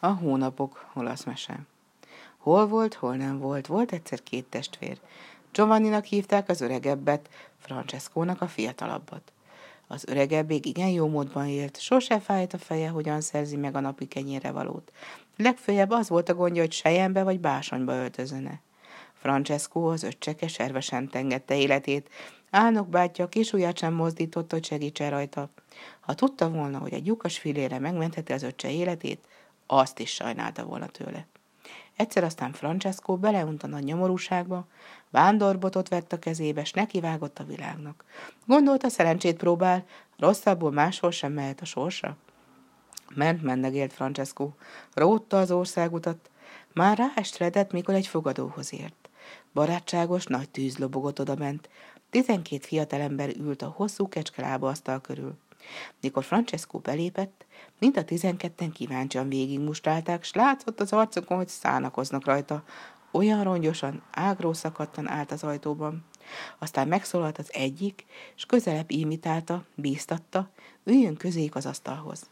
A hónapok olasz mese. Hol volt, hol nem volt, volt egyszer két testvér. Giovanninak hívták az öregebbet, Francescónak a fiatalabbat. Az öregebbég igen jó módban élt, sose fájt a feje, hogyan szerzi meg a napi kenyére valót. Legfőjebb az volt a gondja, hogy sejembe vagy básonyba öltözöne. Francesco az öccseke servesen tengette életét, Álnok bátyja kis ujját sem mozdított, hogy segítse rajta. Ha tudta volna, hogy egy lyukas filére megmentheti az öccse életét, azt is sajnálta volna tőle. Egyszer aztán Francesco beleunt a nyomorúságba, vándorbotot vett a kezébe, s nekivágott a világnak. Gondolta, szerencsét próbál, rosszabbul máshol sem mehet a sorsa. Ment mendegélt Francesco, rótta az országutat, már ráestredett, mikor egy fogadóhoz ért. Barátságos, nagy tűz lobogott odament. Tizenkét fiatalember ült a hosszú kecskelába asztal körül. Mikor Francesco belépett, mind a tizenketten kíváncsian végigmustálták, s látszott az arcokon, hogy szánakoznak rajta. Olyan rongyosan, ágró szakadtan állt az ajtóban. Aztán megszólalt az egyik, és közelebb imitálta, bíztatta, üljön közéjük az asztalhoz.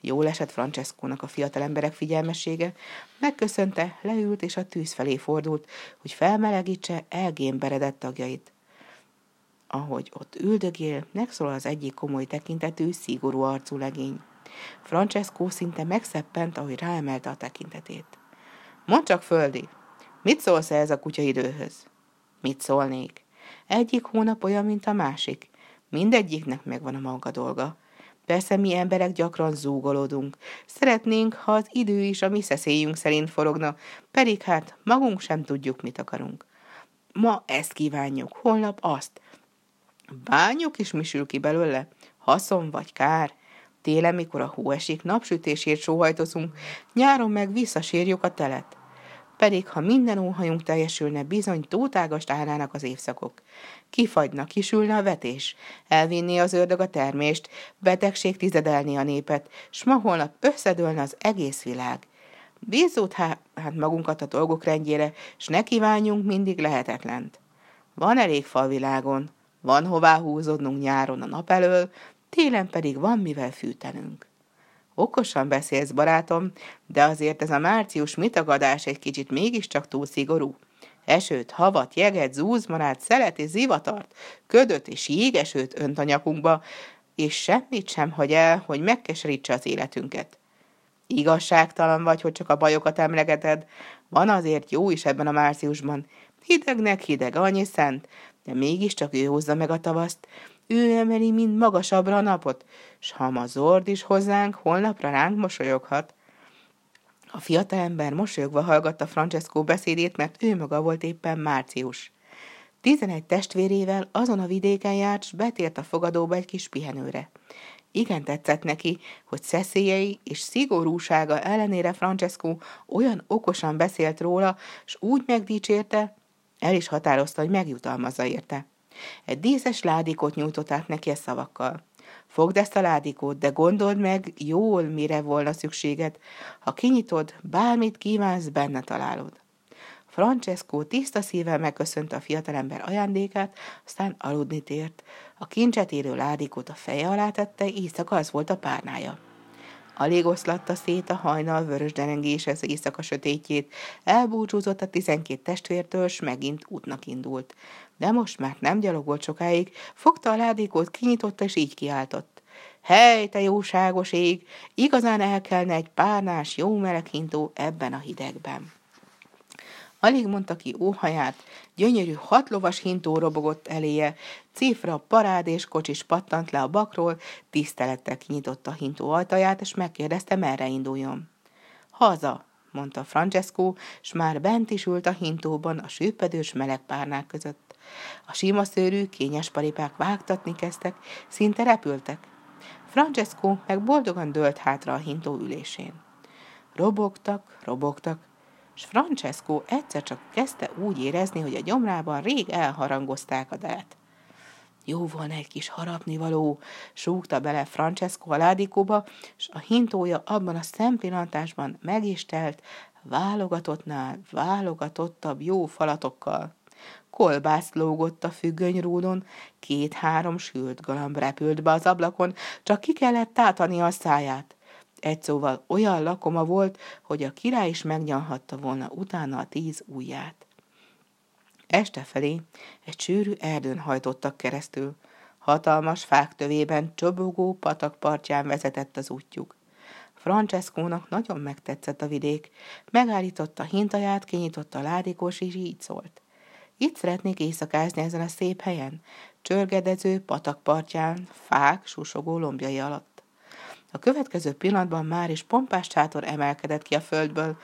Jól esett Francescónak a fiatal emberek figyelmessége, megköszönte, leült és a tűz felé fordult, hogy felmelegítse elgémberedett tagjait. Ahogy ott üldögél, megszólal az egyik komoly tekintetű, szigorú arcú legény. Francesco szinte megszeppent, ahogy ráemelte a tekintetét. Mondd csak, földi, mit szólsz ez a kutya időhöz? Mit szólnék? Egyik hónap olyan, mint a másik. Mindegyiknek megvan a maga dolga. Persze mi emberek gyakran zúgolódunk. Szeretnénk, ha az idő is a mi szeszélyünk szerint forogna, pedig hát magunk sem tudjuk, mit akarunk. Ma ezt kívánjuk, holnap azt. Bányok is misül ki belőle, haszon vagy kár. Télen, mikor a hó esik, napsütésért sóhajtozunk, nyáron meg visszasírjuk a telet. Pedig, ha minden óhajunk teljesülne, bizony tótágast állnának az évszakok. Kifagyna, kisülne a vetés, elvinni az ördög a termést, betegség tizedelni a népet, s ma holnap összedőlne az egész világ. Bízzút hát magunkat a dolgok rendjére, s ne kívánjunk mindig lehetetlent. Van elég fal világon, van hová húzódnunk nyáron a nap elől, télen pedig van mivel fűtenünk. Okosan beszélsz, barátom, de azért ez a március mitagadás egy kicsit mégiscsak túl szigorú. Esőt, havat, jeget, zúzmarát, szelet és zivatart, ködöt és jégesőt önt a nyakunkba, és semmit sem hagy el, hogy megkeserítse az életünket. Igazságtalan vagy, hogy csak a bajokat emlegeted, van azért jó is ebben a márciusban. Hidegnek hideg, annyi szent, de mégiscsak ő hozza meg a tavaszt, ő emeli mind magasabbra a napot, s ha ma zord is hozzánk, holnapra ránk mosolyoghat. A fiatalember mosolyogva hallgatta Francesco beszédét, mert ő maga volt éppen március. Tizenegy testvérével azon a vidéken járt, s betért a fogadóba egy kis pihenőre. Igen tetszett neki, hogy szeszélyei és szigorúsága ellenére Francesco olyan okosan beszélt róla, s úgy megdicsérte, el is határozta, hogy megjutalmazza érte. Egy díszes ládikot nyújtott át neki a szavakkal. Fogd ezt a ládikót, de gondold meg jól, mire volna szükséged. Ha kinyitod, bármit kívánsz, benne találod. Francesco tiszta szívvel megköszönte a fiatalember ajándékát, aztán aludni tért. A kincset érő ládikót a feje alá tette, éjszaka az volt a párnája. Alig oszlatta szét a hajnal vörös derengés az éjszaka sötétjét, elbúcsúzott a tizenkét testvértől, s megint útnak indult. De most már nem gyalogolt sokáig, fogta a ládékot, kinyitotta, és így kiáltott. Hely, te jóságos ég, igazán el kellene egy párnás, jó meleg hintó ebben a hidegben. Alig mondta ki óhaját, gyönyörű hatlovas hintó robogott eléje, cifra, parád és kocsis pattant le a bakról, tisztelettel kinyitotta a hintó ajtaját, és megkérdezte, merre induljon. Haza, mondta Francesco, s már bent is ült a hintóban a sűpedős meleg párnák között. A sima szőrű, kényes paripák vágtatni kezdtek, szinte repültek. Francesco meg boldogan dőlt hátra a hintó ülésén. Robogtak, robogtak, és Francesco egyszer csak kezdte úgy érezni, hogy a gyomrában rég elharangozták a delt. Jó van egy kis harapnivaló, súgta bele Francesco a ládikóba, és a hintója abban a szempillantásban meg is telt, válogatottnál válogatottabb jó falatokkal. Kolbász lógott a függönyrúdon, két-három sült galamb repült be az ablakon, csak ki kellett tátani a száját. Egy szóval olyan lakoma volt, hogy a király is megnyalhatta volna utána a tíz ujját. Este felé egy sűrű erdőn hajtottak keresztül. Hatalmas fák tövében csobogó patak partján vezetett az útjuk. Francescónak nagyon megtetszett a vidék. Megállította hintaját, kinyitotta a ládikos, és így szólt. Itt szeretnék éjszakázni ezen a szép helyen, csörgedező patakpartján, fák susogó lombjai alatt. A következő pillanatban már is pompás sátor emelkedett ki a földből.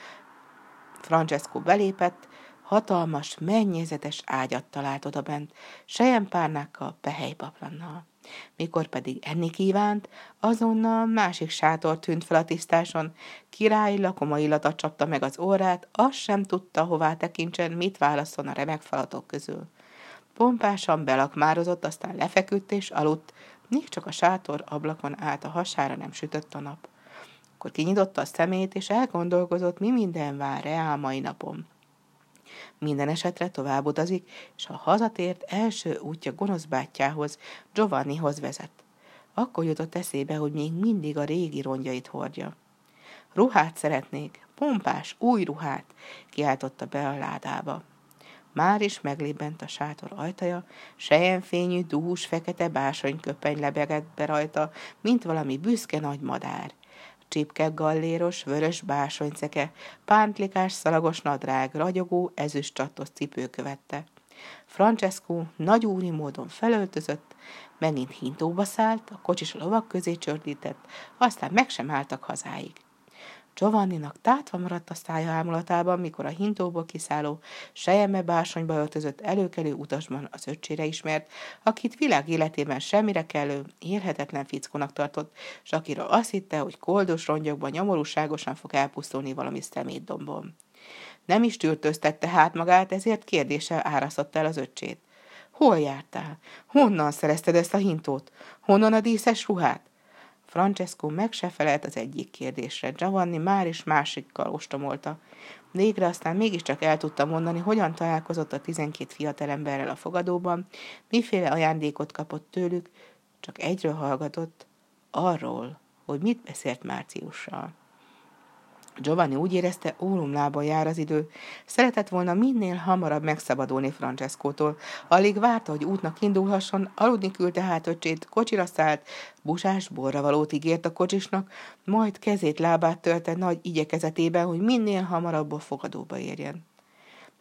Francesco belépett, hatalmas, mennyézetes ágyat talált oda bent, sejempárnákkal, pehelypaplannal. Mikor pedig enni kívánt, azonnal másik sátor tűnt fel a tisztáson, király lakoma illata csapta meg az órát, azt sem tudta, hová tekintsen, mit válaszol a remek falatok közül. Pompásan belakmározott, aztán lefeküdt és aludt, még csak a sátor ablakon át a hasára nem sütött a nap. Akkor kinyitotta a szemét, és elgondolkozott, mi minden vár rá mai napon. Minden esetre tovább utazik, és ha hazatért, első útja gonosz bátyjához, Giovannihoz vezet. Akkor jutott eszébe, hogy még mindig a régi rongyait hordja. Ruhát szeretnék, pompás, új ruhát, kiáltotta be a ládába. Már is meglébbent a sátor ajtaja, sejenfényű, dús, fekete básonyköpeny lebegett be rajta, mint valami büszke nagy madár csipke galléros, vörös básonyceke, pántlikás szalagos nadrág, ragyogó, ezüstcsatos cipő követte. Francesco nagyúri módon felöltözött, megint hintóba szállt, a kocsis a lovak közé csördített, aztán meg sem álltak hazáig. Giovanninak tátva maradt a szája ámulatában, mikor a hintóból kiszálló, sejeme básonyba öltözött előkelő utasban az öccsére ismert, akit világ életében semmire kellő, élhetetlen fickónak tartott, és akiről azt hitte, hogy koldos rongyokban nyomorúságosan fog elpusztulni valami szemétdombon. Nem is tűrtöztette hát magát, ezért kérdéssel árasztotta el az öccsét. Hol jártál? Honnan szerezted ezt a hintót? Honnan a díszes ruhát? Francesco meg se felelt az egyik kérdésre. Giovanni már is másikkal ostomolta. Végre aztán mégiscsak el tudta mondani, hogyan találkozott a tizenkét fiatalemberrel a fogadóban, miféle ajándékot kapott tőlük, csak egyről hallgatott, arról, hogy mit beszélt Márciussal. Giovanni úgy érezte, ólumlába jár az idő. Szeretett volna minél hamarabb megszabadulni Francescótól. Alig várta, hogy útnak indulhasson, aludni küldte hát öcsét, kocsira szállt, busás borra valót ígért a kocsisnak, majd kezét lábát tölte nagy igyekezetében, hogy minél hamarabb a fogadóba érjen.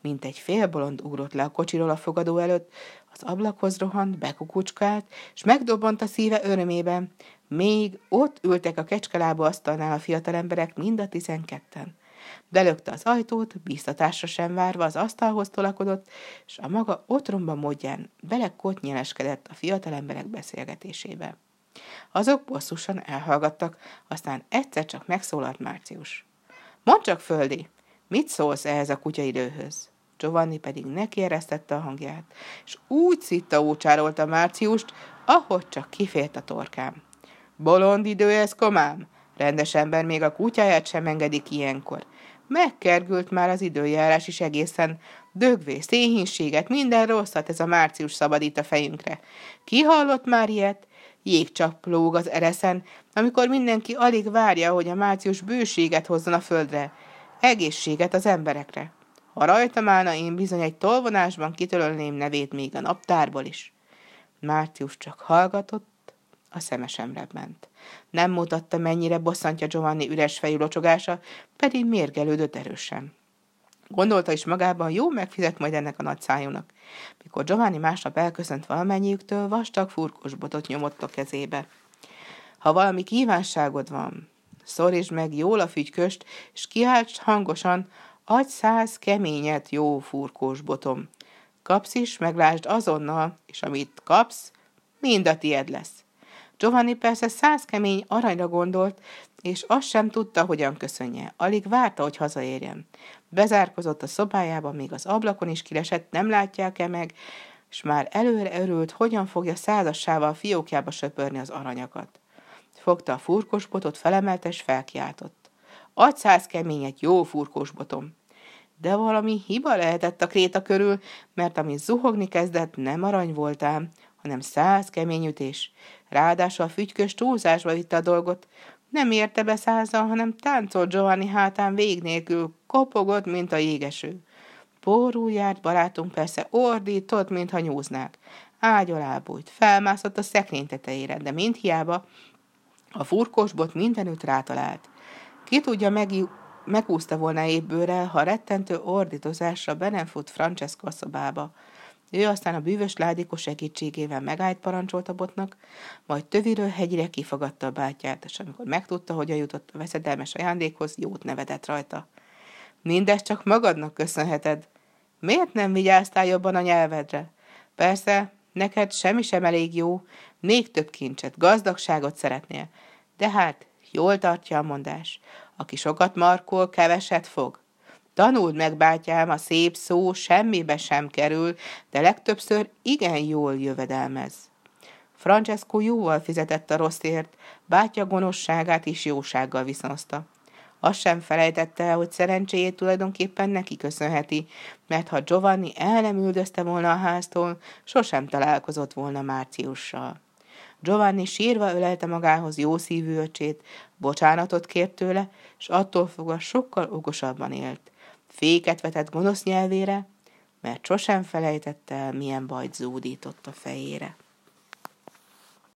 Mint egy félbolond ugrott le a kocsiról a fogadó előtt, az ablakhoz rohant, bekukucskált, és megdobbant a szíve örömében. Még ott ültek a kecskelába asztalnál a fiatal emberek, mind a tizenketten. Belökte az ajtót, bíztatásra sem várva az asztalhoz tolakodott, és a maga otromba módján belekotnyeleskedett a fiatal emberek beszélgetésébe. Azok bosszusan elhallgattak, aztán egyszer csak megszólalt Március. Mondd csak, Földi, mit szólsz ehhez a kutyaidőhöz? Giovanni pedig nekieresztette a hangját, és úgy szitta ócsárolta Márciust, ahogy csak kifért a torkám. Bolond idő ez, komám? Rendes ember még a kutyáját sem engedik ilyenkor. Megkergült már az időjárás is egészen. Dögvé, szénhínséget, minden rosszat ez a március szabadít a fejünkre. Ki hallott már ilyet? Jégcsap lóg az ereszen, amikor mindenki alig várja, hogy a március bőséget hozzon a földre. Egészséget az emberekre. Ha rajtam állna, én bizony egy tolvonásban kitölölném nevét még a naptárból is. Március csak hallgatott, a szeme sem ment. Nem mutatta, mennyire bosszantja Giovanni üres fejű locsogása, pedig mérgelődött erősen. Gondolta is magában, jó megfizet majd ennek a nagy szájónak. Mikor Giovanni másnap elköszönt valamennyiüktől, vastag furkos botot nyomott a kezébe. Ha valami kívánságod van, szorítsd meg jól a fügyköst, és kiálts hangosan, Adj száz keményet, jó furkós botom. Kapsz is, meglásd azonnal, és amit kapsz, mind a tied lesz. Giovanni persze száz kemény aranyra gondolt, és azt sem tudta, hogyan köszönje. Alig várta, hogy hazaérjen. Bezárkozott a szobájába, még az ablakon is kilesett, nem látják-e meg, és már előre örült, hogyan fogja százassával fiókjába söpörni az aranyakat. Fogta a furkos botot, felemelte és felkiáltott. Adj száz keményet, jó furkós botom. De valami hiba lehetett a kréta körül, mert ami zuhogni kezdett, nem arany voltám, hanem száz kemény ütés. Ráadásul a fügykös túlzásba vitte a dolgot. Nem érte be százal, hanem táncolt Giovanni hátán vég nélkül, kopogott, mint a jégeső. Porul járt barátunk persze ordított, mintha nyúznák. Ágy alá bújt, felmászott a szekrény tetejére, de mind hiába a furkosbot mindenütt rátalált. Ki tudja, meg, megúszta volna ébbőre, ha rettentő ordítozásra be nem fut Francesco a szobába. Ő aztán a bűvös ládikos segítségével megállt parancsolt a botnak, majd töviről hegyre kifogadta a bátyját, és amikor megtudta, hogy jutott a veszedelmes ajándékhoz, jót nevetett rajta. Mindezt csak magadnak köszönheted. Miért nem vigyáztál jobban a nyelvedre? Persze, neked semmi sem elég jó, még több kincset, gazdagságot szeretnél. De hát, jól tartja a mondás. Aki sokat markol, keveset fog. Tanuld meg, bátyám, a szép szó semmibe sem kerül, de legtöbbször igen jól jövedelmez. Francesco jóval fizetett a rosszért, bátya gonoszságát is jósággal viszonozta. Azt sem felejtette hogy szerencséjét tulajdonképpen neki köszönheti, mert ha Giovanni el nem üldözte volna a háztól, sosem találkozott volna Márciussal. Giovanni sírva ölelte magához jó szívű öcsét, bocsánatot kért tőle, és attól fogva sokkal okosabban élt. Féket vetett gonosz nyelvére, mert sosem felejtette el, milyen bajt zúdított a fejére.